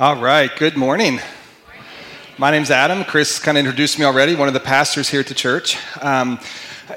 All right, good morning. My name's Adam. Chris kind of introduced me already, one of the pastors here at the church. Um,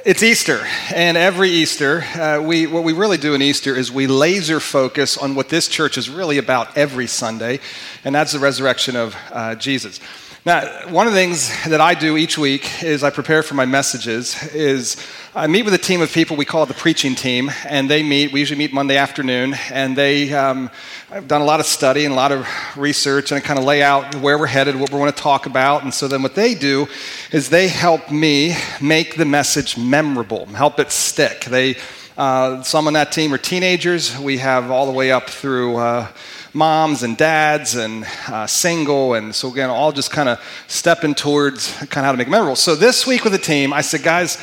it's Easter, and every Easter, uh, we, what we really do in Easter is we laser focus on what this church is really about every Sunday, and that's the resurrection of uh, Jesus. Now, one of the things that I do each week is I prepare for my messages is I meet with a team of people we call the preaching team, and they meet. We usually meet Monday afternoon, and they um, have done a lot of study and a lot of research, and kind of lay out where we're headed, what we want to talk about. And so then what they do is they help me make the message memorable, help it stick. They uh, some on that team are teenagers. We have all the way up through. Uh, moms and dads and uh, single. And so, again, all just kind of stepping towards kind of how to make memorable. So, this week with the team, I said, guys,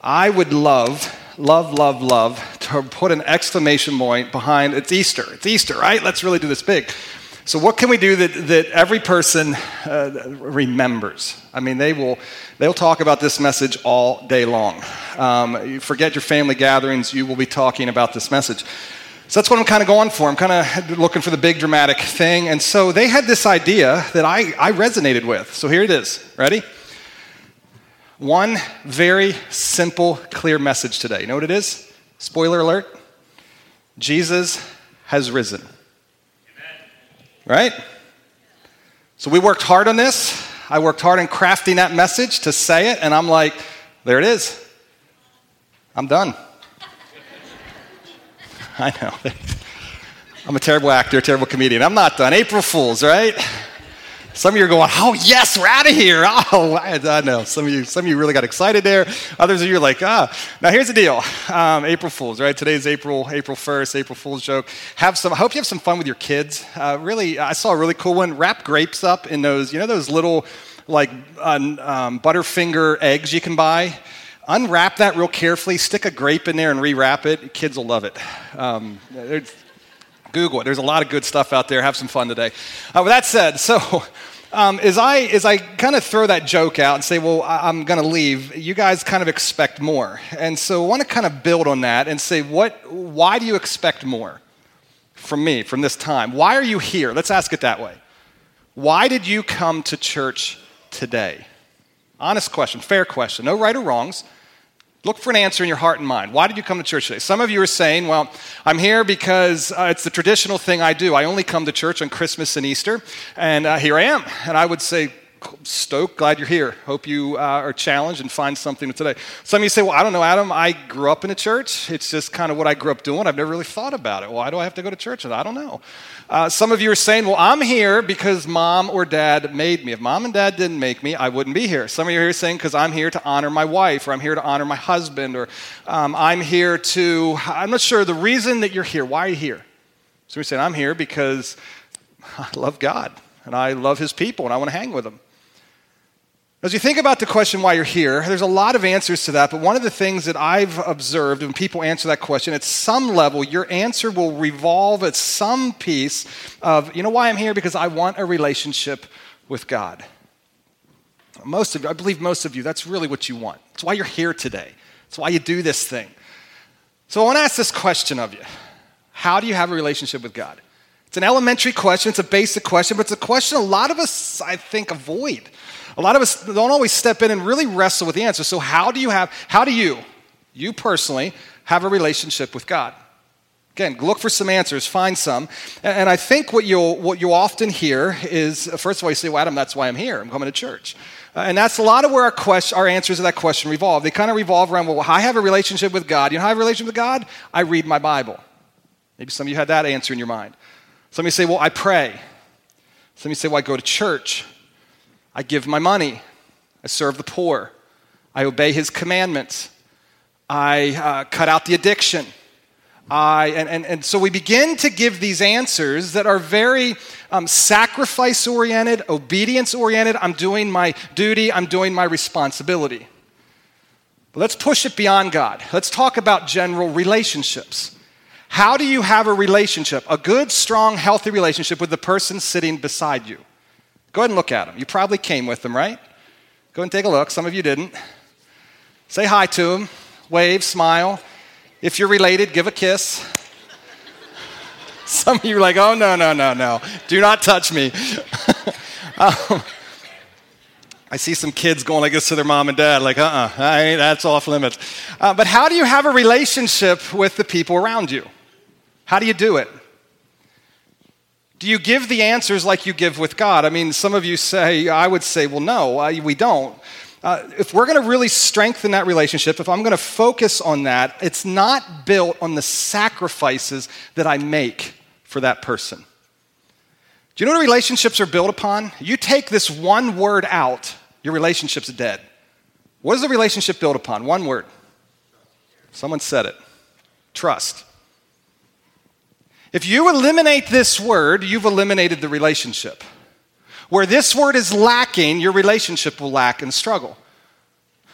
I would love, love, love, love to put an exclamation point behind it's Easter. It's Easter, right? Let's really do this big. So, what can we do that, that every person uh, remembers? I mean, they will they'll talk about this message all day long. Um, you forget your family gatherings, you will be talking about this message. So that's what I'm kind of going for. I'm kind of looking for the big dramatic thing. And so they had this idea that I, I resonated with. So here it is. Ready? One very simple, clear message today. You know what it is? Spoiler alert Jesus has risen. Amen. Right? So we worked hard on this. I worked hard in crafting that message to say it, and I'm like, there it is. I'm done. I know. I'm a terrible actor, terrible comedian. I'm not done. April Fools, right? Some of you are going, oh yes, we're out of here. Oh, I, know. Some of you, some of you really got excited there. Others of you are like, ah. Now here's the deal. Um, April Fools, right? Today's April, April 1st, April Fool's joke. Have some. I hope you have some fun with your kids. Uh, really, I saw a really cool one. Wrap grapes up in those, you know, those little like um, Butterfinger eggs you can buy unwrap that real carefully, stick a grape in there and rewrap it. Kids will love it. Um, Google it. There's a lot of good stuff out there. Have some fun today. Uh, with that said, so um, as I as I kind of throw that joke out and say, well, I, am going to leave, you guys kind of expect more, and so I want to kind of build on that and say, what? Why do you expect more from me from this time? Why are you here? Let's ask it that way. Why did you come to church today? Honest question, fair question, no right or wrongs. Look for an answer in your heart and mind. Why did you come to church today? Some of you are saying, well, I'm here because uh, it's the traditional thing I do. I only come to church on Christmas and Easter, and uh, here I am. And I would say, stoked, glad you're here. Hope you uh, are challenged and find something today. Some of you say, well, I don't know, Adam, I grew up in a church. It's just kind of what I grew up doing. I've never really thought about it. Why do I have to go to church? I don't know. Uh, some of you are saying, well, I'm here because mom or dad made me. If mom and dad didn't make me, I wouldn't be here. Some of you are here saying, because I'm here to honor my wife, or I'm here to honor my husband, or um, I'm here to, I'm not sure the reason that you're here. Why are you here? So you're saying, I'm here because I love God, and I love his people, and I want to hang with them. As you think about the question why you're here, there's a lot of answers to that, but one of the things that I've observed when people answer that question, at some level, your answer will revolve at some piece of, you know why I'm here? Because I want a relationship with God. Most of you, I believe most of you, that's really what you want. It's why you're here today. it's why you do this thing. So I want to ask this question of you How do you have a relationship with God? It's an elementary question, it's a basic question, but it's a question a lot of us, I think, avoid. A lot of us don't always step in and really wrestle with the answer. So, how do you have, how do you, you personally, have a relationship with God? Again, look for some answers, find some. And I think what you'll, what you'll often hear is first of all, you say, Well, Adam, that's why I'm here. I'm coming to church. Uh, and that's a lot of where our, question, our answers to that question revolve. They kind of revolve around, Well, I have a relationship with God. You know how I have a relationship with God? I read my Bible. Maybe some of you had that answer in your mind. Some of you say, Well, I pray. Some of you say, Well, I go to church. I give my money. I serve the poor. I obey his commandments. I uh, cut out the addiction. I, and, and, and so we begin to give these answers that are very um, sacrifice oriented, obedience oriented. I'm doing my duty, I'm doing my responsibility. But let's push it beyond God. Let's talk about general relationships. How do you have a relationship, a good, strong, healthy relationship with the person sitting beside you? Go ahead and look at them. You probably came with them, right? Go and take a look. Some of you didn't. Say hi to them, wave, smile. If you're related, give a kiss. Some of you are like, oh, no, no, no, no. Do not touch me. um, I see some kids going like this to their mom and dad, like, uh uh-uh, uh, that's off limits. Uh, but how do you have a relationship with the people around you? How do you do it? Do you give the answers like you give with God? I mean, some of you say, I would say, well, no, uh, we don't. Uh, if we're going to really strengthen that relationship, if I'm going to focus on that, it's not built on the sacrifices that I make for that person. Do you know what relationships are built upon? You take this one word out, your relationship's dead. What is the relationship built upon? One word. Someone said it trust. If you eliminate this word, you've eliminated the relationship. Where this word is lacking, your relationship will lack and struggle.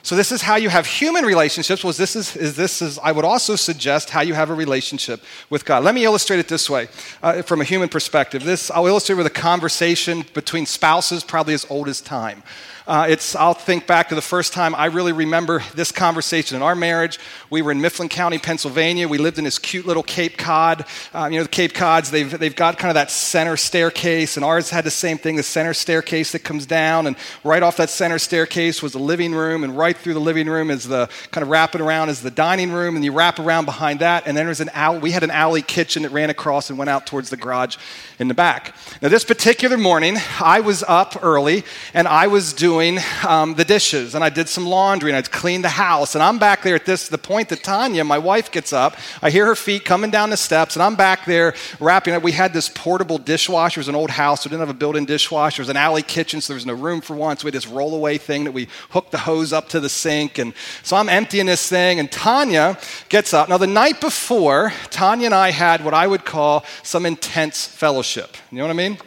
So this is how you have human relationships. Was this is, is this is I would also suggest how you have a relationship with God. Let me illustrate it this way, uh, from a human perspective. This I'll illustrate with a conversation between spouses, probably as old as time. Uh, it's, I'll think back to the first time I really remember this conversation in our marriage. We were in Mifflin County, Pennsylvania. We lived in this cute little Cape Cod. Um, you know, the Cape Cods, they've, they've got kind of that center staircase, and ours had the same thing the center staircase that comes down. And right off that center staircase was the living room, and right through the living room is the kind of wrapping around is the dining room, and you wrap around behind that. And then there's an alley. We had an alley kitchen that ran across and went out towards the garage in the back. Now, this particular morning, I was up early and I was doing um, the dishes and I did some laundry and I'd cleaned the house. And I'm back there at this, the point that Tanya, my wife, gets up. I hear her feet coming down the steps and I'm back there wrapping up. We had this portable dishwasher. It was an old house, so we didn't have a built in dishwasher. It was an alley kitchen, so there was no room for one. So we had this rollaway thing that we hooked the hose up to the sink. And so I'm emptying this thing and Tanya gets up. Now, the night before, Tanya and I had what I would call some intense fellowship. You know what I mean?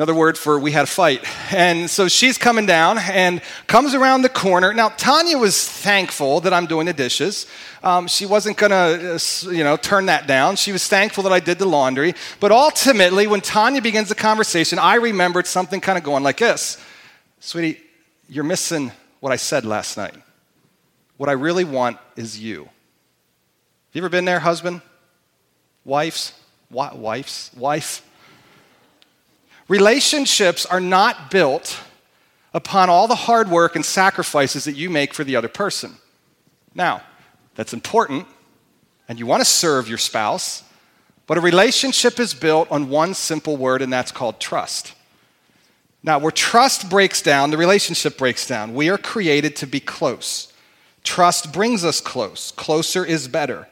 Another word for we had a fight. And so she's coming down and comes around the corner. Now, Tanya was thankful that I'm doing the dishes. Um, she wasn't going to, uh, you know, turn that down. She was thankful that I did the laundry. But ultimately, when Tanya begins the conversation, I remembered something kind of going like this Sweetie, you're missing what I said last night. What I really want is you. Have you ever been there, husband? Wives? Wife's wife. Relationships are not built upon all the hard work and sacrifices that you make for the other person. Now, that's important, and you want to serve your spouse, but a relationship is built on one simple word, and that's called trust. Now, where trust breaks down, the relationship breaks down. We are created to be close. Trust brings us close. Closer is better.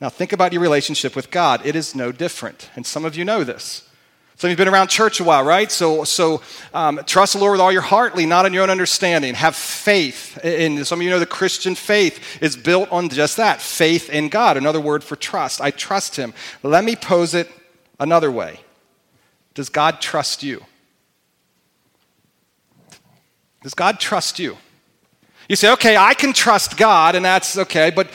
Now, think about your relationship with God. It is no different. And some of you know this. Some of you have been around church a while, right? So, so um, trust the Lord with all your heart, lean not on your own understanding. Have faith. And some of you know the Christian faith is built on just that faith in God. Another word for trust. I trust Him. Let me pose it another way Does God trust you? Does God trust you? You say, okay, I can trust God, and that's okay, but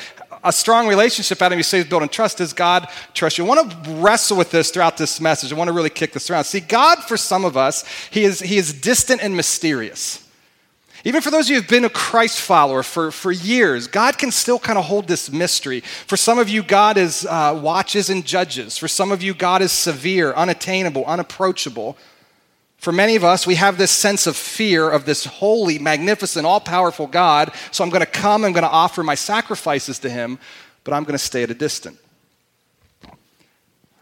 a strong relationship, out of you say is built on trust. Does God trust you? I want to wrestle with this throughout this message. I want to really kick this around. See, God, for some of us, He is, he is distant and mysterious. Even for those of you who've been a Christ follower for, for years, God can still kind of hold this mystery. For some of you, God is uh, watches and judges. For some of you, God is severe, unattainable, unapproachable. For many of us, we have this sense of fear of this holy, magnificent, all powerful God. So I'm going to come, I'm going to offer my sacrifices to Him, but I'm going to stay at a distance.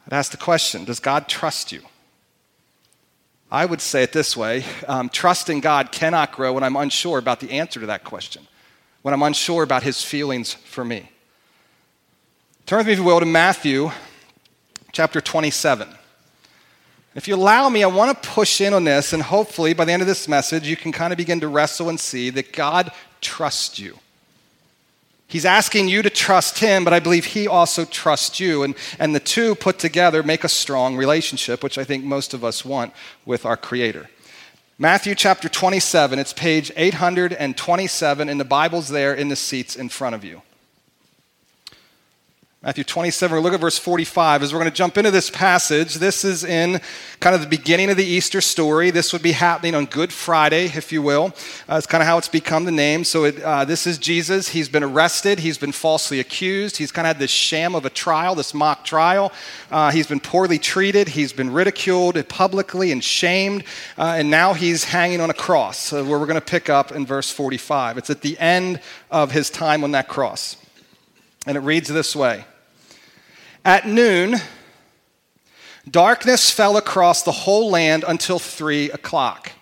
I'd ask the question Does God trust you? I would say it this way um, trust in God cannot grow when I'm unsure about the answer to that question, when I'm unsure about His feelings for me. Turn with me, if you will, to Matthew chapter 27. If you allow me, I want to push in on this, and hopefully by the end of this message, you can kind of begin to wrestle and see that God trusts you. He's asking you to trust him, but I believe he also trusts you. And, and the two put together make a strong relationship, which I think most of us want with our Creator. Matthew chapter 27, it's page 827, and the Bible's there in the seats in front of you. Matthew 27, we look at verse 45 as we're going to jump into this passage. This is in kind of the beginning of the Easter story. This would be happening on Good Friday, if you will. Uh, it's kind of how it's become the name. So it, uh, this is Jesus. He's been arrested, he's been falsely accused. He's kind of had this sham of a trial, this mock trial. Uh, he's been poorly treated, he's been ridiculed publicly and shamed, uh, and now he's hanging on a cross, where we're going to pick up in verse 45. It's at the end of his time on that cross. And it reads this way At noon, darkness fell across the whole land until three o'clock.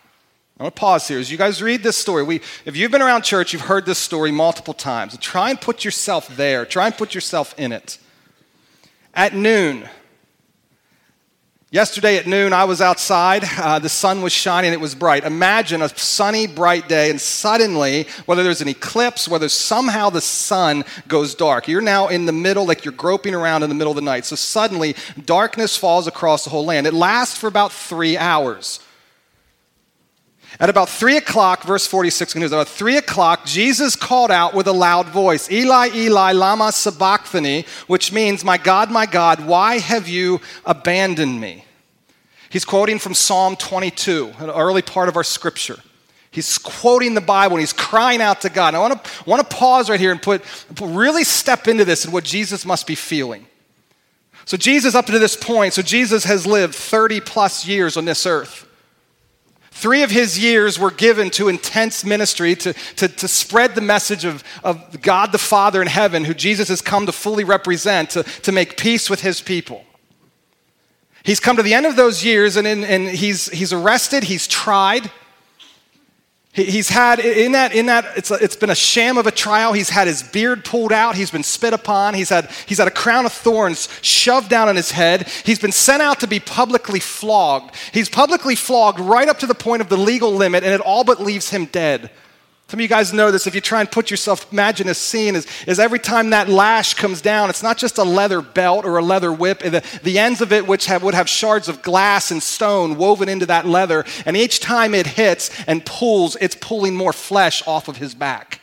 I'm going to pause here. As you guys read this story, we, if you've been around church, you've heard this story multiple times. Try and put yourself there, try and put yourself in it. At noon, Yesterday at noon, I was outside. Uh, the sun was shining, it was bright. Imagine a sunny, bright day, and suddenly, whether there's an eclipse, whether somehow the sun goes dark, you're now in the middle, like you're groping around in the middle of the night. So suddenly, darkness falls across the whole land. It lasts for about three hours. At about three o'clock, verse 46 continues, about three o'clock, Jesus called out with a loud voice, Eli, Eli, lama sabachthani, which means, My God, my God, why have you abandoned me? He's quoting from Psalm 22, an early part of our scripture. He's quoting the Bible and he's crying out to God. And I want to, want to pause right here and put, really step into this and what Jesus must be feeling. So, Jesus, up to this point, so Jesus has lived 30 plus years on this earth. Three of his years were given to intense ministry to, to, to spread the message of, of God the Father in heaven, who Jesus has come to fully represent, to, to make peace with his people. He's come to the end of those years and, in, and he's, he's arrested, he's tried, He's had, in that, in that it's, a, it's been a sham of a trial. He's had his beard pulled out. He's been spit upon. He's had, he's had a crown of thorns shoved down on his head. He's been sent out to be publicly flogged. He's publicly flogged right up to the point of the legal limit, and it all but leaves him dead. Some of you guys know this. If you try and put yourself, imagine a scene is, is every time that lash comes down, it's not just a leather belt or a leather whip. The, the ends of it, which have, would have shards of glass and stone woven into that leather, and each time it hits and pulls, it's pulling more flesh off of his back.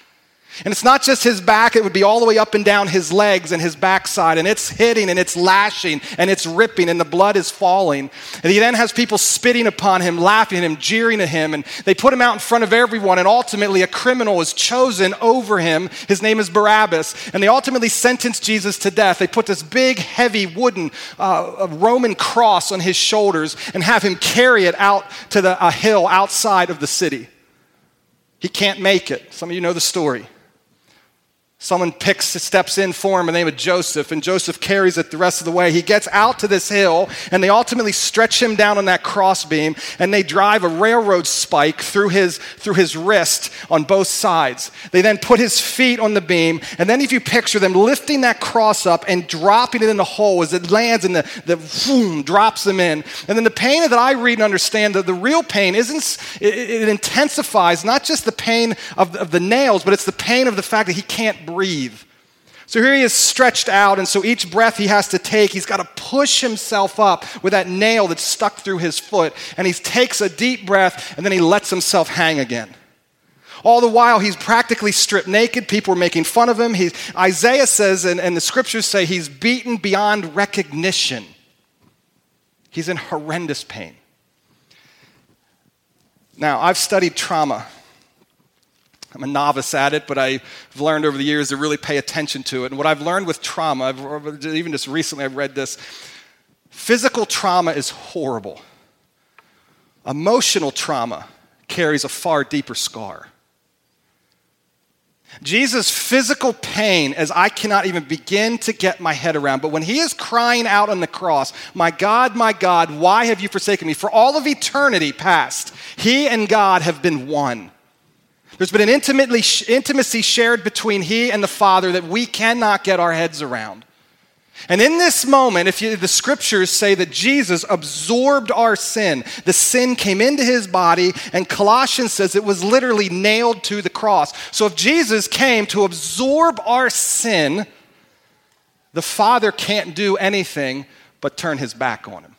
And it's not just his back, it would be all the way up and down his legs and his backside, and it's hitting and it's lashing and it's ripping, and the blood is falling. And he then has people spitting upon him, laughing at him, jeering at him, and they put him out in front of everyone, and ultimately a criminal is chosen over him. His name is Barabbas, and they ultimately sentence Jesus to death. They put this big, heavy wooden uh, Roman cross on his shoulders and have him carry it out to the, a hill outside of the city. He can't make it. Some of you know the story. Someone picks, steps in for him the name of Joseph, and Joseph carries it the rest of the way. He gets out to this hill, and they ultimately stretch him down on that crossbeam, and they drive a railroad spike through his, through his wrist on both sides. They then put his feet on the beam, and then if you picture them lifting that cross up and dropping it in the hole as it lands, and the, the boom drops them in. And then the pain that I read and understand that the real pain isn't, it, it intensifies not just the pain of, of the nails, but it's the pain of the fact that he can't breathe. So here he is stretched out, and so each breath he has to take, he's got to push himself up with that nail that's stuck through his foot. And he takes a deep breath, and then he lets himself hang again. All the while, he's practically stripped naked. People are making fun of him. He's, Isaiah says, and, and the scriptures say, he's beaten beyond recognition. He's in horrendous pain. Now, I've studied trauma I'm a novice at it, but I've learned over the years to really pay attention to it. And what I've learned with trauma, I've, even just recently I've read this physical trauma is horrible, emotional trauma carries a far deeper scar. Jesus' physical pain, as I cannot even begin to get my head around, but when he is crying out on the cross, My God, my God, why have you forsaken me? For all of eternity past, he and God have been one. There's been an intimately, intimacy shared between he and the Father that we cannot get our heads around. And in this moment, if you, the scriptures say that Jesus absorbed our sin, the sin came into his body, and Colossians says it was literally nailed to the cross. So if Jesus came to absorb our sin, the Father can't do anything but turn his back on him.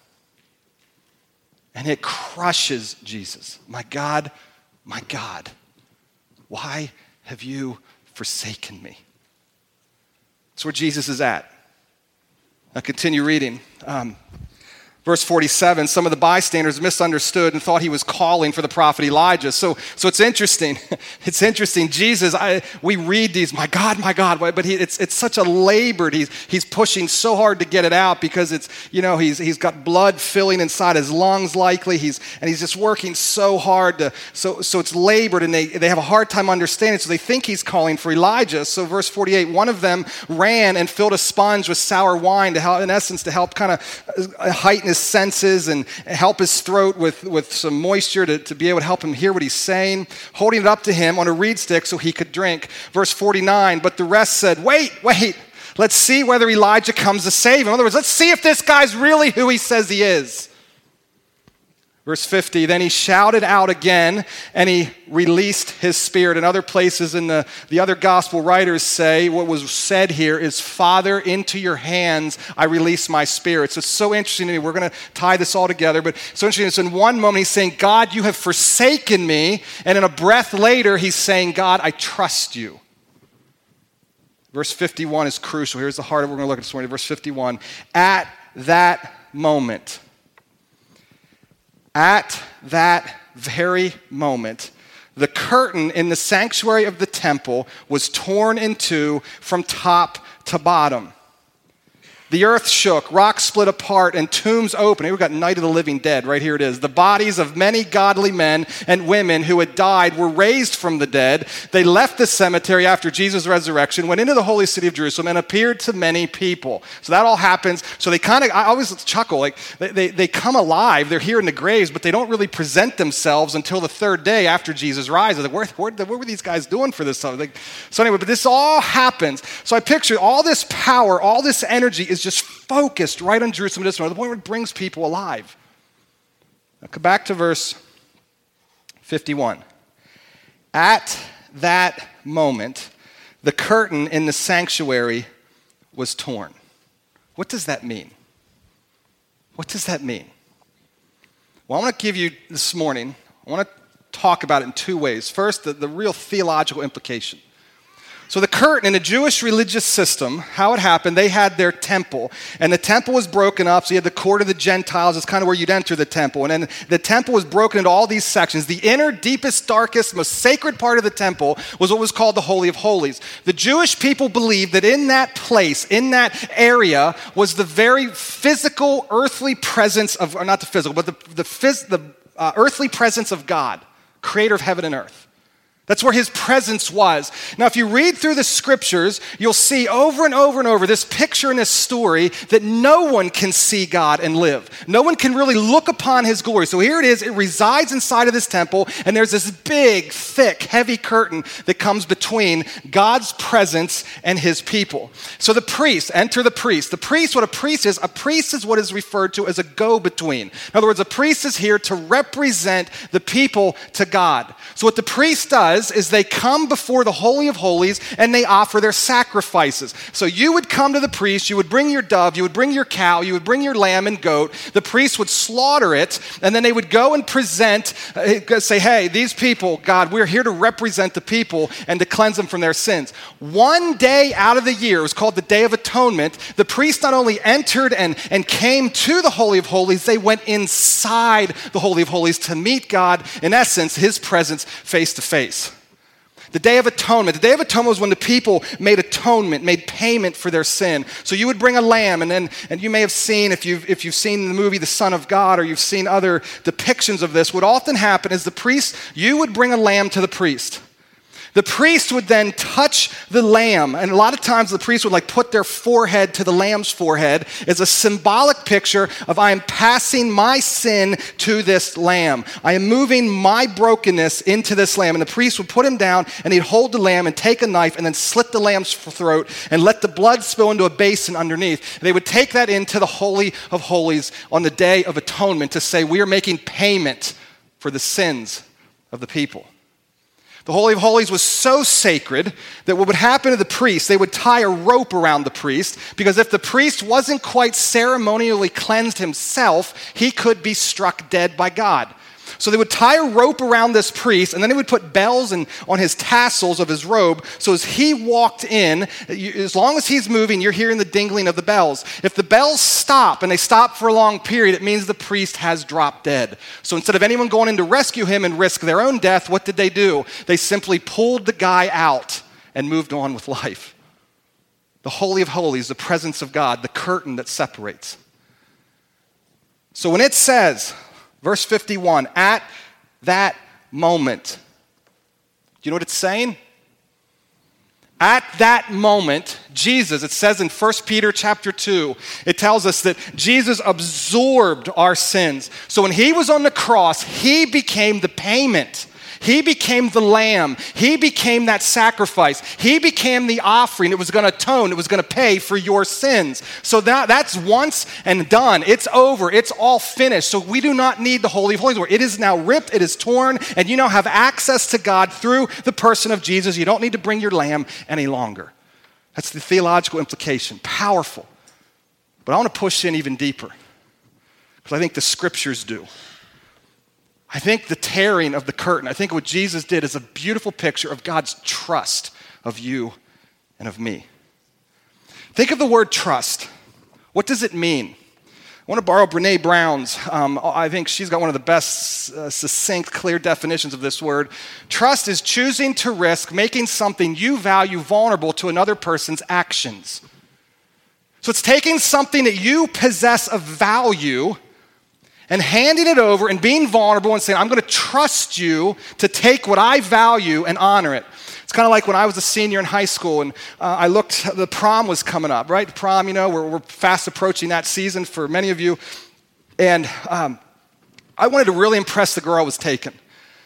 And it crushes Jesus. My God, my God. Why have you forsaken me? That's where Jesus is at. Now, continue reading. Um, Verse 47, some of the bystanders misunderstood and thought he was calling for the prophet Elijah. So, so it's interesting. It's interesting. Jesus, I, we read these, my God, my God, but he, it's, it's such a labored, he's, he's pushing so hard to get it out because it's, you know, he's, he's got blood filling inside his lungs likely, he's, and he's just working so hard to, so, so it's labored and they, they have a hard time understanding, so they think he's calling for Elijah. So verse 48, one of them ran and filled a sponge with sour wine to help, in essence, to help kind of heighten his senses and help his throat with, with some moisture to, to be able to help him hear what he's saying, holding it up to him on a reed stick so he could drink. Verse 49 But the rest said, Wait, wait, let's see whether Elijah comes to save him. In other words, let's see if this guy's really who he says he is. Verse 50, then he shouted out again and he released his spirit. In other places in the, the other gospel writers say what was said here is, Father, into your hands I release my spirit. So it's so interesting to me. We're going to tie this all together, but so interesting. It's in one moment he's saying, God, you have forsaken me. And in a breath later, he's saying, God, I trust you. Verse 51 is crucial. Here's the heart of what we're going to look at this morning. Verse 51. At that moment, at that very moment, the curtain in the sanctuary of the temple was torn in two from top to bottom. The earth shook, rocks split apart, and tombs opened. We've got Night of the Living Dead, right here it is. The bodies of many godly men and women who had died were raised from the dead. They left the cemetery after Jesus' resurrection, went into the holy city of Jerusalem, and appeared to many people. So that all happens. So they kind of, I always chuckle, like they, they, they come alive, they're here in the graves, but they don't really present themselves until the third day after Jesus rises. Like, where, where, what were these guys doing for this? Like, so anyway, but this all happens. So I picture all this power, all this energy is just focused right on Jerusalem this to the point where it brings people alive. Now come back to verse 51. At that moment, the curtain in the sanctuary was torn. What does that mean? What does that mean? Well, I want to give you this morning, I want to talk about it in two ways. First, the, the real theological implication. So, the curtain in a Jewish religious system, how it happened, they had their temple, and the temple was broken up. So, you had the court of the Gentiles, it's kind of where you'd enter the temple. And then the temple was broken into all these sections. The inner, deepest, darkest, most sacred part of the temple was what was called the Holy of Holies. The Jewish people believed that in that place, in that area, was the very physical, earthly presence of, or not the physical, but the, the, phys, the uh, earthly presence of God, creator of heaven and earth. That's where his presence was. Now, if you read through the scriptures, you'll see over and over and over this picture in this story that no one can see God and live. No one can really look upon his glory. So here it is, it resides inside of this temple, and there's this big, thick, heavy curtain that comes between God's presence and his people. So the priest, enter the priest. The priest, what a priest is, a priest is what is referred to as a go between. In other words, a priest is here to represent the people to God. So what the priest does, does is they come before the Holy of Holies and they offer their sacrifices. So you would come to the priest, you would bring your dove, you would bring your cow, you would bring your lamb and goat. The priest would slaughter it, and then they would go and present, uh, say, hey, these people, God, we're here to represent the people and to cleanse them from their sins. One day out of the year, it was called the Day of Atonement, the priest not only entered and, and came to the Holy of Holies, they went inside the Holy of Holies to meet God, in essence, his presence face to face. The Day of Atonement. The Day of Atonement was when the people made atonement, made payment for their sin. So you would bring a lamb, and then, and you may have seen, if you've, if you've seen the movie The Son of God, or you've seen other depictions of this, what often happened is the priest, you would bring a lamb to the priest. The priest would then touch the lamb, and a lot of times the priest would like put their forehead to the lamb's forehead as a symbolic picture of I am passing my sin to this lamb. I am moving my brokenness into this lamb. And the priest would put him down and he'd hold the lamb and take a knife and then slit the lamb's throat and let the blood spill into a basin underneath. They would take that into the Holy of Holies on the day of atonement to say, We are making payment for the sins of the people. The Holy of Holies was so sacred that what would happen to the priest, they would tie a rope around the priest because if the priest wasn't quite ceremonially cleansed himself, he could be struck dead by God. So they would tie a rope around this priest, and then they would put bells and, on his tassels of his robe. So as he walked in, as long as he's moving, you're hearing the dingling of the bells. If the bells stop and they stop for a long period, it means the priest has dropped dead. So instead of anyone going in to rescue him and risk their own death, what did they do? They simply pulled the guy out and moved on with life. The Holy of Holies, the presence of God, the curtain that separates. So when it says, verse 51, at that moment, do you know what it's saying? At that moment, Jesus, it says in 1 Peter chapter 2, it tells us that Jesus absorbed our sins. So when he was on the cross, he became the payment he became the lamb. He became that sacrifice. He became the offering It was going to atone, it was going to pay for your sins. So that, that's once and done. It's over. It's all finished. So we do not need the Holy of Holies. It is now ripped, it is torn, and you now have access to God through the person of Jesus. You don't need to bring your lamb any longer. That's the theological implication. Powerful. But I want to push in even deeper because I think the scriptures do. I think the tearing of the curtain, I think what Jesus did is a beautiful picture of God's trust of you and of me. Think of the word trust. What does it mean? I want to borrow Brene Brown's. Um, I think she's got one of the best, uh, succinct, clear definitions of this word. Trust is choosing to risk making something you value vulnerable to another person's actions. So it's taking something that you possess of value and handing it over and being vulnerable and saying, I'm going to trust you to take what I value and honor it. It's kind of like when I was a senior in high school and uh, I looked, the prom was coming up, right? The prom, you know, we're, we're fast approaching that season for many of you. And um, I wanted to really impress the girl I was taking.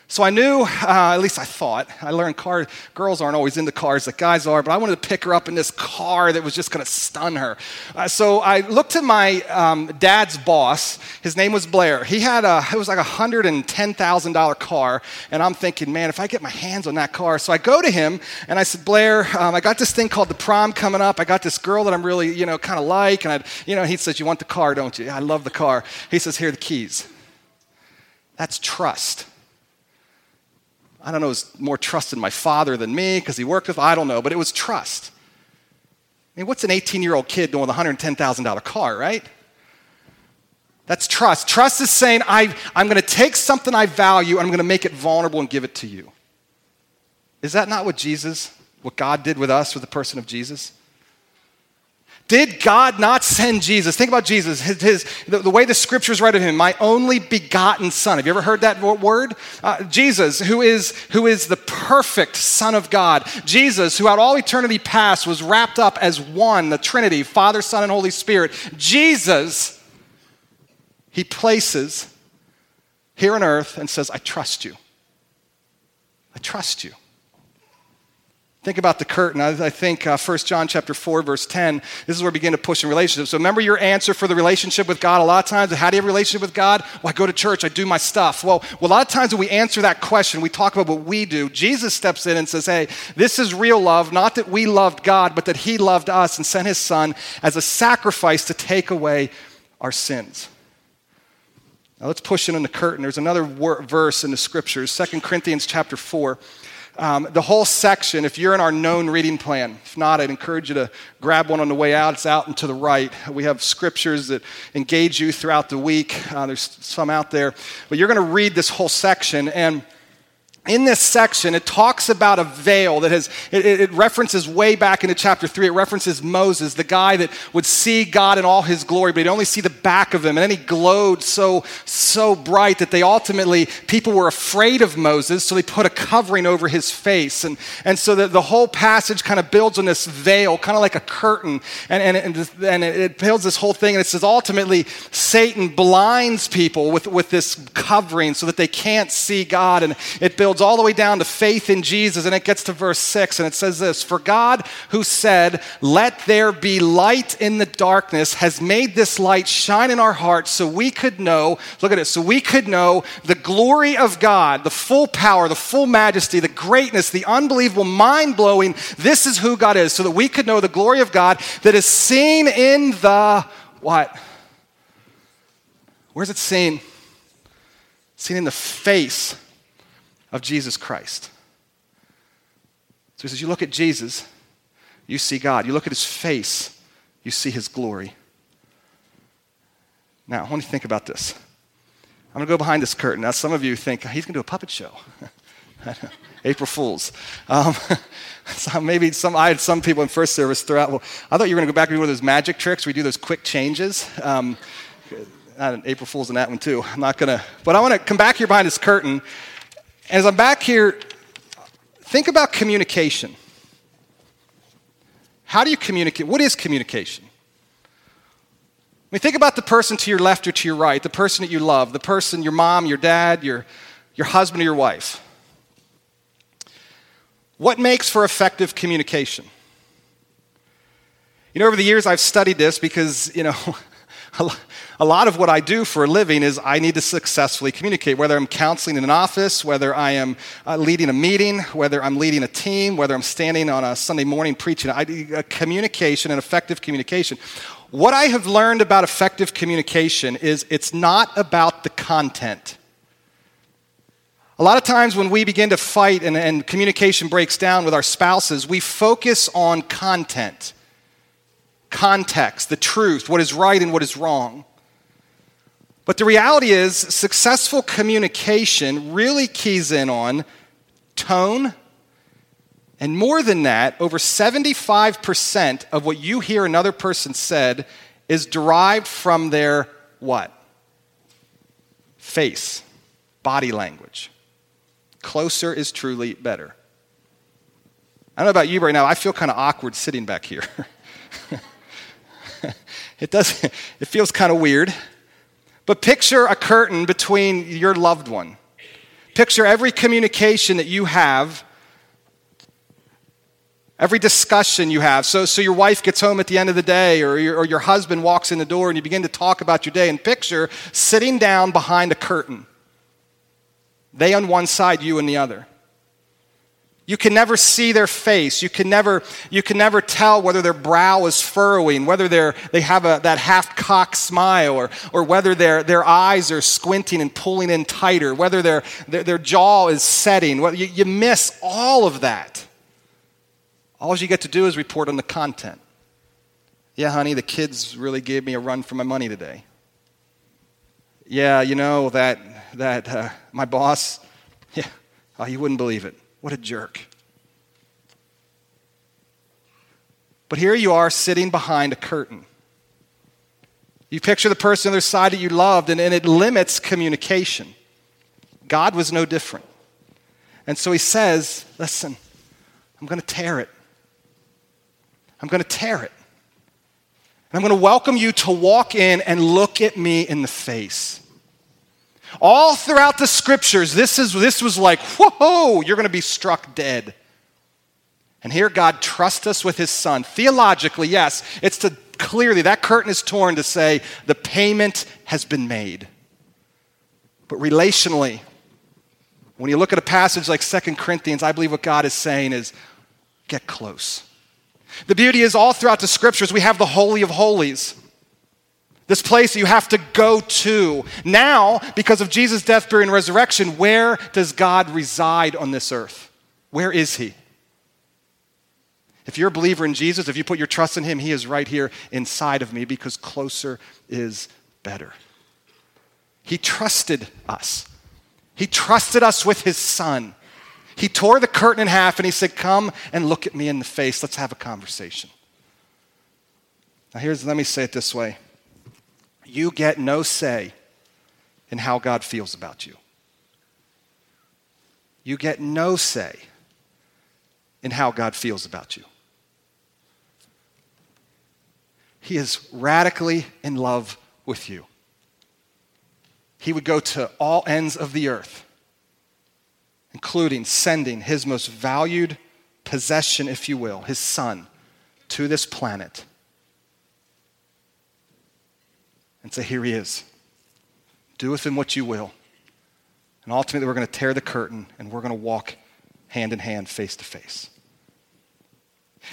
So I knew, uh, at least I thought, I learned car, girls aren't always into cars like guys are, but I wanted to pick her up in this car that was just going to stun her. Uh, so I looked at my um, dad's boss. His name was Blair. He had a, it was like a $110,000 car. And I'm thinking, man, if I get my hands on that car. So I go to him and I said, Blair, um, I got this thing called the prom coming up. I got this girl that I'm really, you know, kind of like. And I, you know, he says, you want the car, don't you? I love the car. He says, here are the keys. That's trust. I don't know, was more trust in my father than me because he worked with, I don't know, but it was trust. I mean, what's an 18 year old kid doing with a $110,000 car, right? That's trust. Trust is saying, I, I'm going to take something I value and I'm going to make it vulnerable and give it to you. Is that not what Jesus, what God did with us with the person of Jesus? Did God not send Jesus? Think about Jesus, his, his the, the, way the scriptures write of him, my only begotten son. Have you ever heard that word? Uh, Jesus, who is, who is the perfect Son of God. Jesus, who out all eternity past was wrapped up as one, the Trinity, Father, Son, and Holy Spirit. Jesus, he places here on earth and says, I trust you. I trust you. Think about the curtain. I, think uh, 1 John chapter 4, verse 10, this is where we begin to push in relationships. So remember your answer for the relationship with God. A lot of times, how do you have a relationship with God? Well, I go to church, I do my stuff. Well, well, a lot of times when we answer that question, we talk about what we do. Jesus steps in and says, hey, this is real love, not that we loved God, but that he loved us and sent his son as a sacrifice to take away our sins. Now let's push in on the curtain. There's another wor- verse in the scriptures, 2 Corinthians chapter 4. Um, the whole section, if you're in our known reading plan, if not, I'd encourage you to grab one on the way out. It's out and to the right. We have scriptures that engage you throughout the week. Uh, there's some out there. But you're going to read this whole section, and in this section, it talks about a veil that has, it, it, references way back into chapter three. It references Moses, the guy that would see God in all his glory, but he'd only see the back of him. And then he glowed so, so bright that they ultimately, people were afraid of Moses, so they put a covering over his face. And, and so the, the whole passage kind of builds on this veil, kind of like a curtain. And, and, and, and it builds this whole thing. And it says ultimately, Satan blinds people with, with this covering so that they can't see God. And it builds builds all the way down to faith in Jesus, and it gets to verse 6, and it says this For God, who said, Let there be light in the darkness, has made this light shine in our hearts so we could know, look at it, so we could know the glory of God, the full power, the full majesty, the greatness, the unbelievable, mind blowing. This is who God is, so that we could know the glory of God that is seen in the what? Where's it seen? seen in the face of Jesus Christ. So he says, You look at Jesus, you see God. You look at his face, you see his glory. Now, I want you to think about this. I'm going to go behind this curtain. Now, some of you think he's going to do a puppet show. April Fools. Um, so maybe some, I had some people in first service throw out, well, I thought you were going to go back and do one of those magic tricks where we do those quick changes. Um, April Fools in that one too. I'm not going to, but I want to come back here behind this curtain. As I'm back here, think about communication. How do you communicate? What is communication? I mean, think about the person to your left or to your right, the person that you love, the person, your mom, your dad, your, your husband, or your wife. What makes for effective communication? You know, over the years I've studied this because, you know, a lot of what I do for a living is I need to successfully communicate, whether I'm counseling in an office, whether I am uh, leading a meeting, whether I'm leading a team, whether I'm standing on a Sunday morning preaching. I, uh, communication and effective communication. What I have learned about effective communication is it's not about the content. A lot of times when we begin to fight and, and, communication breaks down with our spouses, we focus on content, context, the truth, what is right and what is wrong. But the reality is, successful communication really keys in on tone, and more than that, over 75% of what you hear another person said is derived from their what? Face, body language. Closer is truly better. I don't know about you right now, I feel kind of awkward sitting back here. it does it feels kind of weird. But picture a curtain between your loved one. Picture every communication that you have, every discussion you have. So, so your wife gets home at the end of the day, or your, or your husband walks in the door, and you begin to talk about your day. And picture sitting down behind a curtain. They on one side, you on the other. You can never see their face. You can never, you can never tell whether their brow is furrowing, whether they're, they have a, that half cocked smile, or, or whether their, their eyes are squinting and pulling in tighter, whether their, their, their jaw is setting. You, you miss all of that. All you get to do is report on the content. Yeah, honey, the kids really gave me a run for my money today. Yeah, you know, that that uh, my boss, yeah, oh, you wouldn't believe it. What a jerk. But here you are sitting behind a curtain. You picture the person on the other side that you loved, and, and it limits communication. God was no different. And so he says, Listen, I'm going to tear it. I'm going to tear it. And I'm going to welcome you to walk in and look at me in the face. All throughout the scriptures, this, is, this was like, whoa, you're going to be struck dead. And here God trusts us with his son. Theologically, yes, it's to clearly, that curtain is torn to say the payment has been made. But relationally, when you look at a passage like Second Corinthians, I believe what God is saying is get close. The beauty is all throughout the scriptures, we have the Holy of Holies. This place you have to go to. Now, because of Jesus' death, burial, and resurrection, where does God reside on this earth? Where is He? If you're a believer in Jesus, if you put your trust in Him, He is right here inside of me because closer is better. He trusted us. He trusted us with His Son. He tore the curtain in half and He said, Come and look at me in the face. Let's have a conversation. Now, here's, let me say it this way you get no say in how God feels about you. You get no say in how God feels about you. He is radically in love with you. He would go to all ends of the earth, including sending his most valued possession, if you will, his son, to this planet and say, Here he is. Do with him what you will. And ultimately, we're going to tear the curtain and we're going to walk hand in hand, face to face.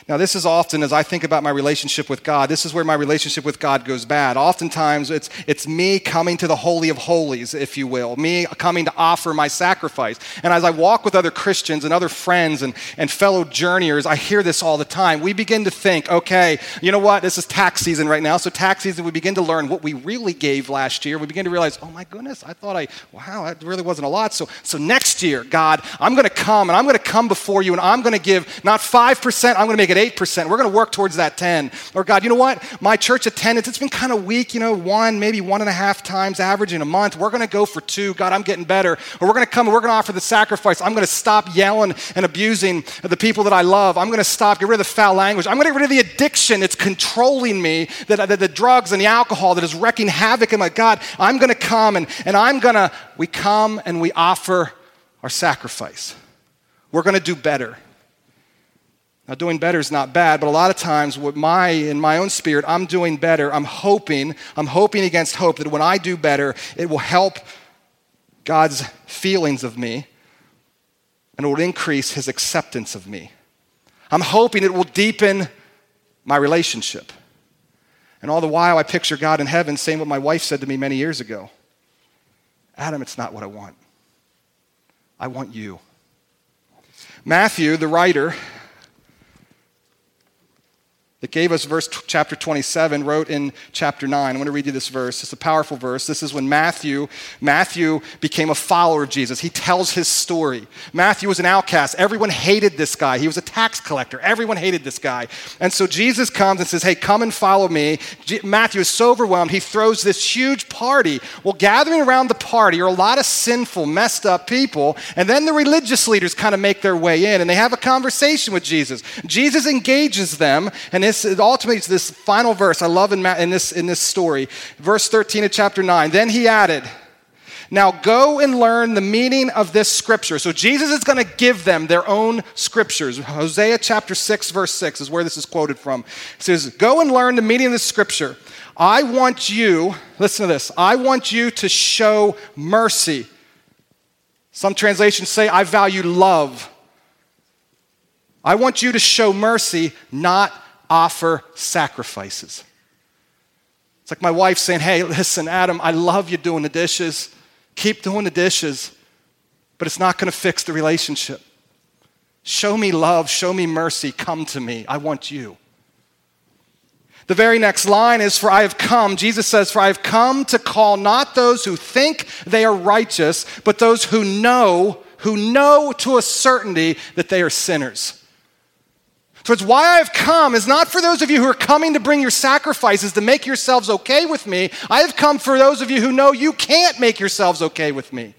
Now, this is often, as I think about my relationship with God, this is where my relationship with God goes bad. Oftentimes, it's, it's me coming to the Holy of Holies, if you will, me coming to offer my sacrifice. And as I walk with other Christians and other friends and, and fellow journeyers, I hear this all the time. We begin to think, okay, you know what? This is tax season right now. So, tax season, we begin to learn what we really gave last year. We begin to realize, oh my goodness, I thought I, wow, that really wasn't a lot. So, so next year, God, I'm going to come and I'm going to come before you and I'm going to give not 5%, I'm going to make it 8%. We're going to work towards that 10. Or God, you know what? My church attendance, it's been kind of weak, you know, one, maybe one and a half times average in a month. We're going to go for two. God, I'm getting better. Or we're going to come and we're going to offer the sacrifice. I'm going to stop yelling and abusing the people that I love. I'm going to stop, get rid of the foul language. I'm going to get rid of the addiction that's controlling me, that, the, the drugs and the alcohol that is wrecking havoc in my God. I'm going to come and, and I'm going to, we come and we offer our sacrifice. We're going to do better. Now, doing better is not bad, but a lot of times, with my, in my own spirit, I'm doing better. I'm hoping, I'm hoping against hope that when I do better, it will help God's feelings of me and it will increase his acceptance of me. I'm hoping it will deepen my relationship. And all the while, I picture God in heaven saying what my wife said to me many years ago Adam, it's not what I want. I want you. Matthew, the writer, that gave us verse t- chapter 27 wrote in chapter 9 i want to read you this verse. It's a powerful verse. This is when matthew matthew became a follower of jesus. He tells his story. Matthew was an outcast. Everyone hated this guy. He was a tax collector. Everyone hated this guy. And so jesus comes and says hey come and follow me. G- matthew is so overwhelmed he throws this huge party. Well gathering around the party are a lot of sinful messed up people and then the religious leaders kind of make their way in and they have a conversation with jesus. Jesus engages them and his this ultimately it's this final verse I love in, in, this, in this story. Verse 13 of chapter 9. Then he added, now go and learn the meaning of this scripture. So Jesus is going to give them their own scriptures. Hosea chapter 6, verse 6 is where this is quoted from. It says, Go and learn the meaning of this scripture. I want you, listen to this, I want you to show mercy. Some translations say, I value love. I want you to show mercy, not offer sacrifices. It's like my wife saying, Hey, listen, Adam, I love you doing the dishes. Keep doing the dishes, but it's not going to fix the relationship. Show me love, show me mercy, come to me. I want you. The very next line is, For I have come, Jesus says, For I have come to call not those who think they are righteous, but those who know, who know to a certainty that they are sinners. So it's why I've come is not for those of you who are coming to bring your sacrifices to make yourselves okay with me. I have come for those of you who know you can't make yourselves okay with me.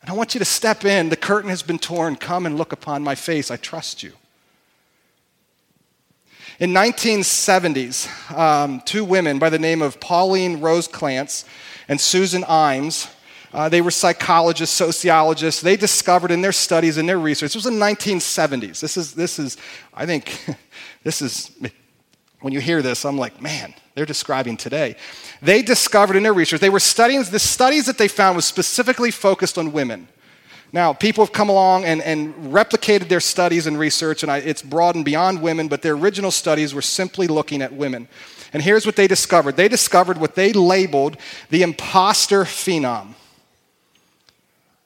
And I want you to step in. The curtain has been torn. Come and look upon my face. I trust you. In 1970s, um, two women by the name of Pauline Rose Clance and Susan Imes uh, they were psychologists, sociologists. They discovered in their studies and their research, this was in the 1970s. This is, this is I think, this is, when you hear this, I'm like, man, they're describing today. They discovered in their research, they were studying, the studies that they found was specifically focused on women. Now, people have come along and, and replicated their studies and research, and I, it's broadened beyond women, but their original studies were simply looking at women. And here's what they discovered they discovered what they labeled the imposter phenom.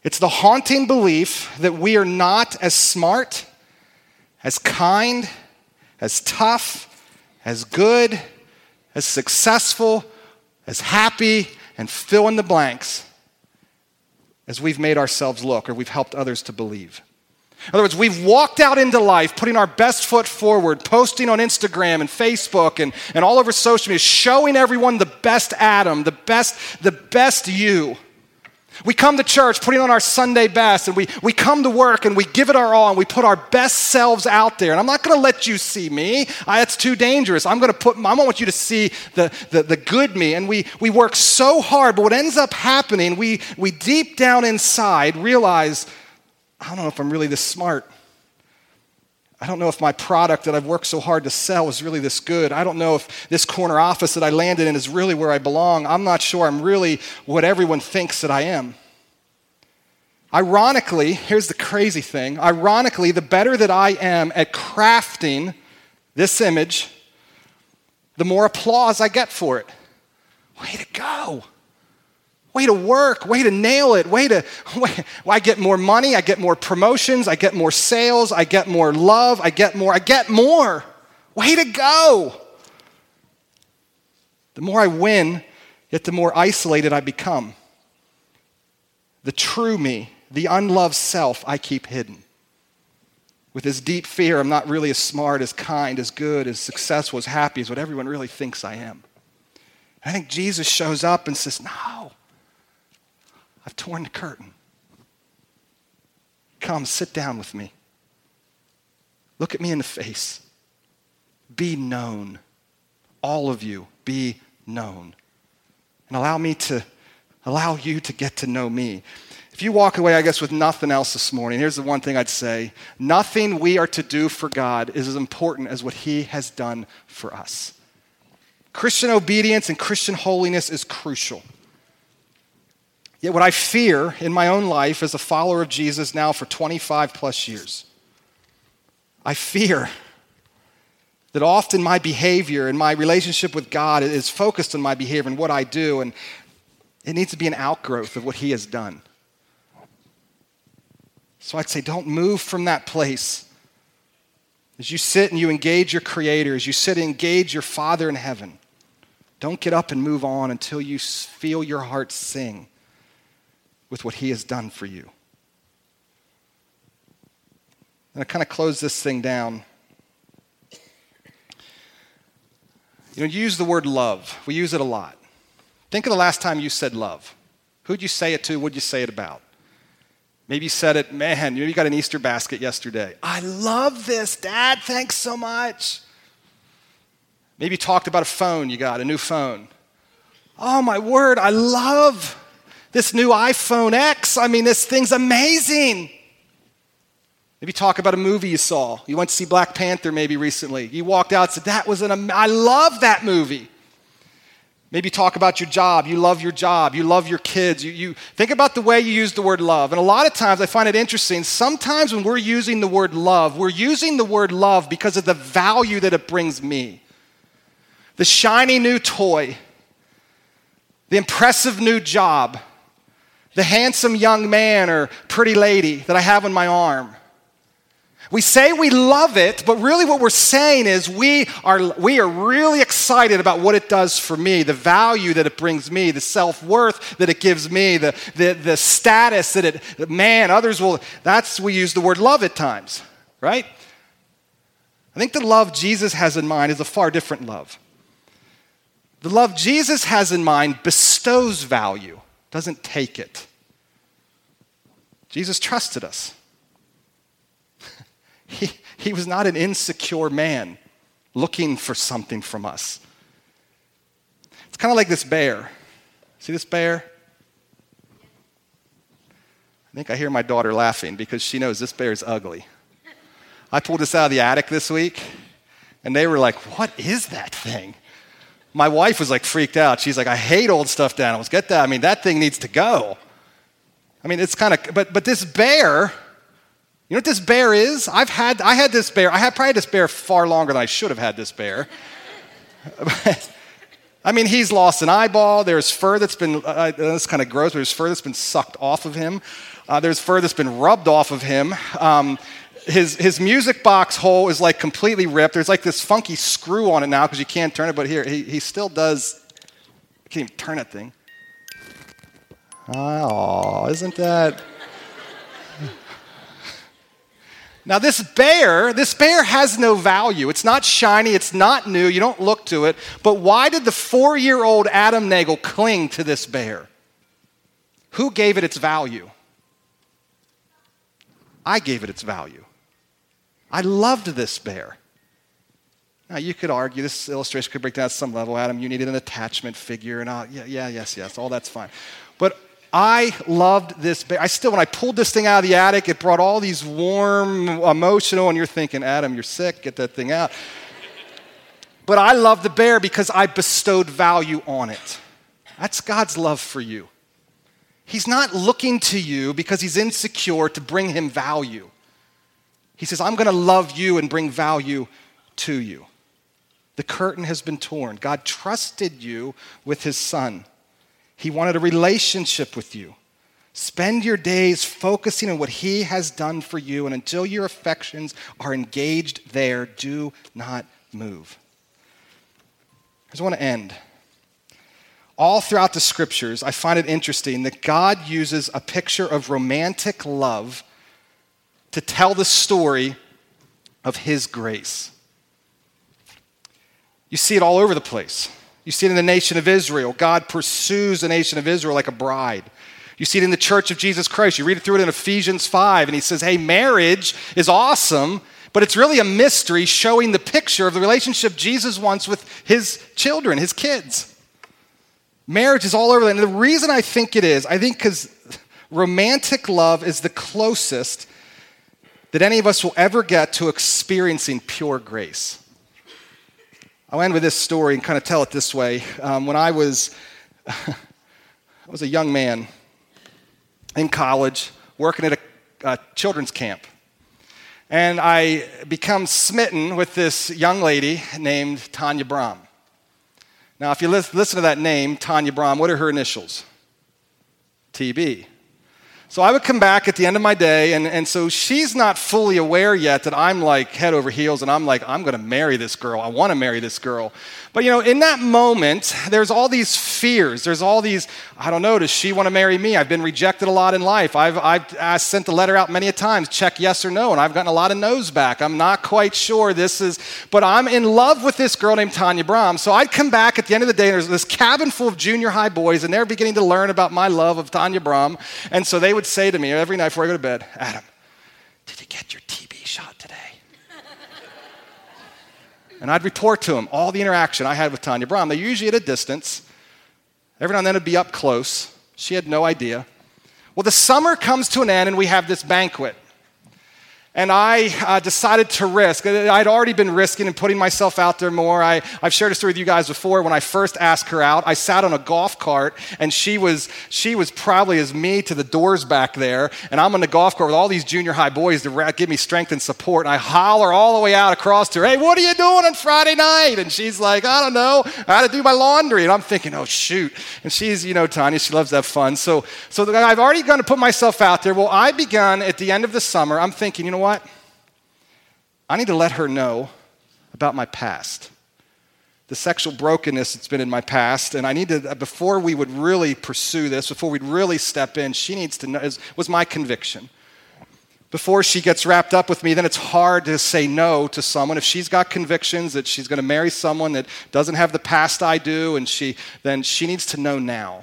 It's the haunting belief that we are not as smart, as kind, as tough, as good, as successful, as happy, and fill in the blanks as we've made ourselves look or we've helped others to believe. In other words, we've walked out into life putting our best foot forward, posting on Instagram and Facebook and, and all over social media, showing everyone the best Adam, the best, the best you. We come to church putting on our Sunday best, and we, we come to work and we give it our all, and we put our best selves out there. And I'm not going to let you see me. I, that's too dangerous. I'm going to put, I want you to see the, the, the good me. And we, we work so hard, but what ends up happening, we, we deep down inside realize, I don't know if I'm really this smart. I don't know if my product that I've worked so hard to sell is really this good. I don't know if this corner office that I landed in is really where I belong. I'm not sure I'm really what everyone thinks that I am. Ironically, here's the crazy thing ironically, the better that I am at crafting this image, the more applause I get for it. Way to go. Way to work, way to nail it, way to, way, I get more money, I get more promotions, I get more sales, I get more love, I get more, I get more. Way to go. The more I win, yet the more isolated I become. The true me, the unloved self, I keep hidden. With this deep fear, I'm not really as smart, as kind, as good, as successful, as happy as what everyone really thinks I am. I think Jesus shows up and says, No, I've torn the curtain. Come, sit down with me. Look at me in the face. Be known. All of you, be known. And allow me to allow you to get to know me. If you walk away, I guess, with nothing else this morning, here's the one thing I'd say nothing we are to do for God is as important as what He has done for us. Christian obedience and Christian holiness is crucial. Yet, what I fear in my own life as a follower of Jesus now for 25 plus years, I fear that often my behavior and my relationship with God is focused on my behavior and what I do, and it needs to be an outgrowth of what He has done. So I'd say, don't move from that place. As you sit and you engage your Creator, as you sit and engage your Father in heaven, don't get up and move on until you feel your heart sing with what He has done for you. And I kind of close this thing down. You know, you use the word love. We use it a lot. Think of the last time you said love. Who'd you say it to? What'd you say it about? Maybe you said it, man, you got an Easter basket yesterday. I love this, Dad. Thanks so much. Maybe you talked about a phone you got, a new phone. Oh, my word, I love this new iPhone X. I mean, this thing's amazing. Maybe talk about a movie you saw. You went to see Black Panther maybe recently. You walked out and said, That was an, I love that movie. Maybe talk about your job. You love your job. You love your kids. You, you think about the way you use the word love. And a lot of times I find it interesting. Sometimes when we're using the word love, we're using the word love because of the value that it brings me. The shiny new toy, the impressive new job, the handsome young man or pretty lady that I have on my arm we say we love it, but really what we're saying is we are, we are really excited about what it does for me, the value that it brings me, the self worth that it gives me, the, the, the status that it, man, others will, that's, we use the word love at times, right? I think the love Jesus has in mind is a far different love. The love Jesus has in mind bestows value, doesn't take it. Jesus trusted us. He, he was not an insecure man looking for something from us. It's kind of like this bear. See this bear? I think I hear my daughter laughing because she knows this bear is ugly. I pulled this out of the attic this week, and they were like, What is that thing? My wife was like freaked out. She's like, I hate old stuffed animals. Get that? I mean, that thing needs to go. I mean, it's kind of, but, but this bear, you know what this bear is? I've had, I had this bear. I had probably had this bear far longer than I should have had this bear. I mean, he's lost an eyeball. There's fur that's been, uh, uh this kind of gross, but there's fur that's been sucked off of him. Uh, there's fur that's been rubbed off of him. Um, his, his music box hole is like completely ripped. There's like this funky screw on it now because you can't turn it, but here, he, he still does. Can't even turn that thing. Oh, isn't that. Now, this bear, this bear has no value. It's not shiny, it's not new, you don't look to it. But why did the four year old Adam Nagel cling to this bear? Who gave it its value? I gave it its value. I loved this bear. Now, you could argue this illustration could break down at some level, Adam. You needed an attachment figure, and all, yeah, yeah, yes, yes, all that's fine. But I loved this bear. I still, when I pulled this thing out of the attic, it brought all these warm, emotional, and you're thinking, Adam, you're sick, get that thing out. but I love the bear because I bestowed value on it. That's God's love for you. He's not looking to you because he's insecure to bring him value. He says, I'm going to love you and bring value to you. The curtain has been torn. God trusted you with his son. He wanted a relationship with you. Spend your days focusing on what he has done for you, and until your affections are engaged there, do not move. I just want to end. All throughout the scriptures, I find it interesting that God uses a picture of romantic love to tell the story of his grace. You see it all over the place. You see it in the nation of Israel. God pursues the nation of Israel like a bride. You see it in the church of Jesus Christ. You read it through it in Ephesians 5, and he says, Hey, marriage is awesome, but it's really a mystery showing the picture of the relationship Jesus wants with his children, his kids. Marriage is all over. And the reason I think it is, I think because romantic love is the closest that any of us will ever get to experiencing pure grace. I'll end with this story and kind of tell it this way. Um, when I was, I was a young man in college, working at a, a children's camp, and I become smitten with this young lady named Tanya Brom. Now, if you listen to that name, Tanya Brom, what are her initials? TB. So I would come back at the end of my day, and, and so she's not fully aware yet that I'm like head over heels, and I'm like, I'm to marry this girl. I want to marry this girl. But you know, in that moment, there's all these fears. There's all these, I don't know, does she want to marry me? I've been rejected a lot in life. I've, I've sent the letter out many a times, check yes or no, and I've gotten a lot of no's back. I'm not quite sure this is, but I'm in love with this girl named Tanya Brom. So I'd come back at the end of the day, and there's this cabin full of junior high boys, and they're beginning to learn about my love of Tanya Brom. And so they would say to me every night before I go to bed, Adam, did you get your TB shot today? and I'd report to them all the interaction I had with Tanya Brom. They're usually at a distance. Every now and then it'd be up close. She had no idea. Well, the summer comes to an end and we have this banquet and I uh, decided to risk. I'd already been risking and putting myself out there more. I, have shared a story with you guys before. When I first asked her out, I sat on a golf cart, and she was she was probably as me to the doors back there, and I'm on the golf cart with all these junior high boys to give me strength and support. And I holler all the way out across to her, "Hey, what are you doing on Friday night?" And she's like, "I don't know. I had to do my laundry." And I'm thinking, "Oh shoot!" And she's you know Tanya, she loves to have fun. So so I've already gone to put myself out there. Well, I begun at the end of the summer. I'm thinking, you know what? I need to let her know about my past, the sexual brokenness that's been in my past. And I need to, before we would really pursue this, before we'd really step in, she needs to know, was my conviction. Before she gets wrapped up with me, then it's hard to say no to someone. If she's got convictions that she's going to marry someone that doesn't have the past I do, and she, then she needs to know now.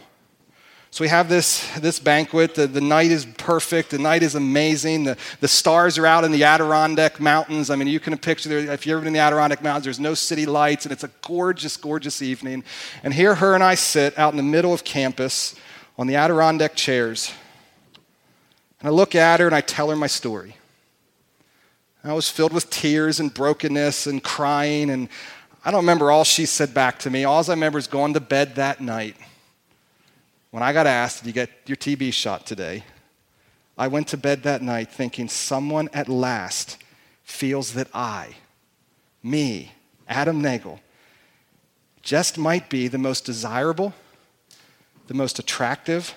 So we have this, this banquet. The, the night is perfect. The night is amazing. The, the stars are out in the Adirondack Mountains. I mean, you can picture, there, if you've ever in the Adirondack Mountains, there's no city lights, and it's a gorgeous, gorgeous evening. And here her and I sit out in the middle of campus on the Adirondack chairs. And I look at her and I tell her my story. I was filled with tears and brokenness and crying, and I don't remember all she said back to me. All I remember is going to bed that night when I got asked, Did you get your TB shot today? I went to bed that night thinking someone at last feels that I, me, Adam Nagel, just might be the most desirable, the most attractive,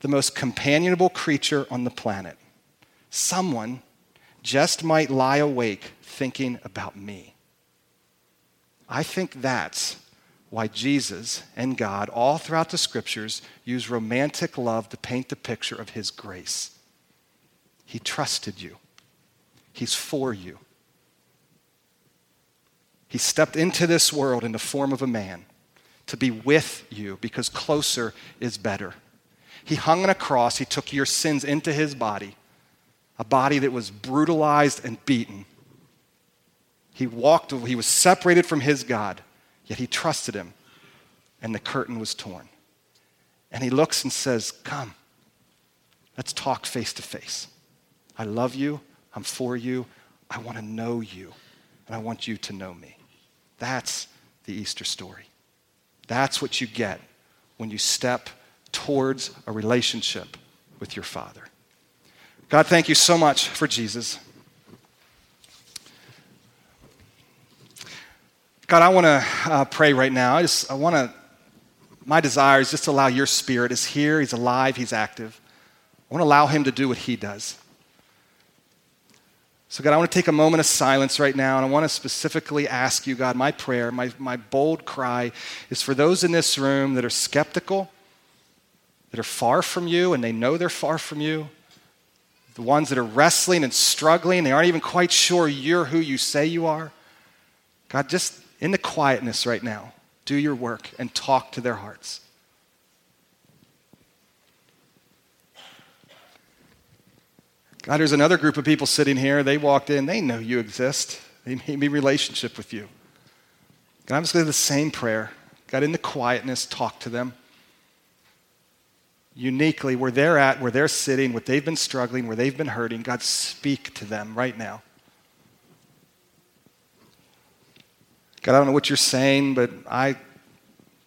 the most companionable creature on the planet. Someone just might lie awake thinking about me. I think that's why Jesus and God, all throughout the scriptures, use romantic love to paint the picture of his grace. He trusted you, he's for you. He stepped into this world in the form of a man to be with you because closer is better. He hung on a cross, he took your sins into his body, a body that was brutalized and beaten. He walked, he was separated from his God Yet he trusted him, and the curtain was torn. And he looks and says, Come, let's talk face to face. I love you. I'm for you. I want to know you, and I want you to know me. That's the Easter story. That's what you get when you step towards a relationship with your Father. God, thank you so much for Jesus. God, I want to uh, pray right now. I just, I want to, my desire is just to allow your spirit is here, he's alive, he's active. I want to allow him to do what he does. So, God, I want to take a moment of silence right now, and I want to specifically ask you, God, my prayer, my, my bold cry is for those in this room that are skeptical, that are far from you, and they know they're far from you, the ones that are wrestling and struggling, they aren't even quite sure you're who you say you are. God, just in the quietness right now, do your work and talk to their hearts. God, there's another group of people sitting here. They walked in, they know you exist. They made me relationship with you. God, I'm just going to the same prayer. God, in the quietness, talk to them uniquely where they're at, where they're sitting, what they've been struggling, where they've been hurting. God, speak to them right now. God, I don't know what you're saying, but I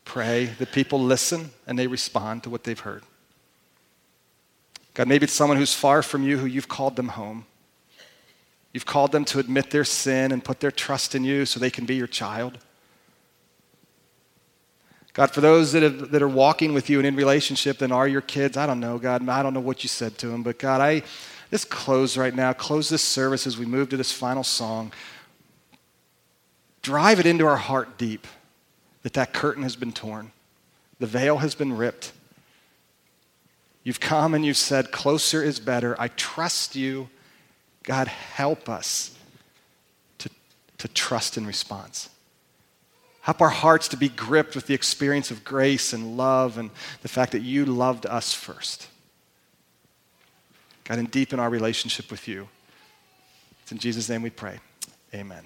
pray that people listen and they respond to what they've heard. God, maybe it's someone who's far from you who you've called them home. You've called them to admit their sin and put their trust in you so they can be your child. God, for those that, have, that are walking with you and in relationship and are your kids, I don't know, God, I don't know what you said to them, but God, I just close right now, close this service as we move to this final song. Drive it into our heart deep that that curtain has been torn, the veil has been ripped. You've come and you've said, Closer is better. I trust you. God, help us to, to trust in response. Help our hearts to be gripped with the experience of grace and love and the fact that you loved us first. God, and deepen our relationship with you. It's in Jesus' name we pray. Amen.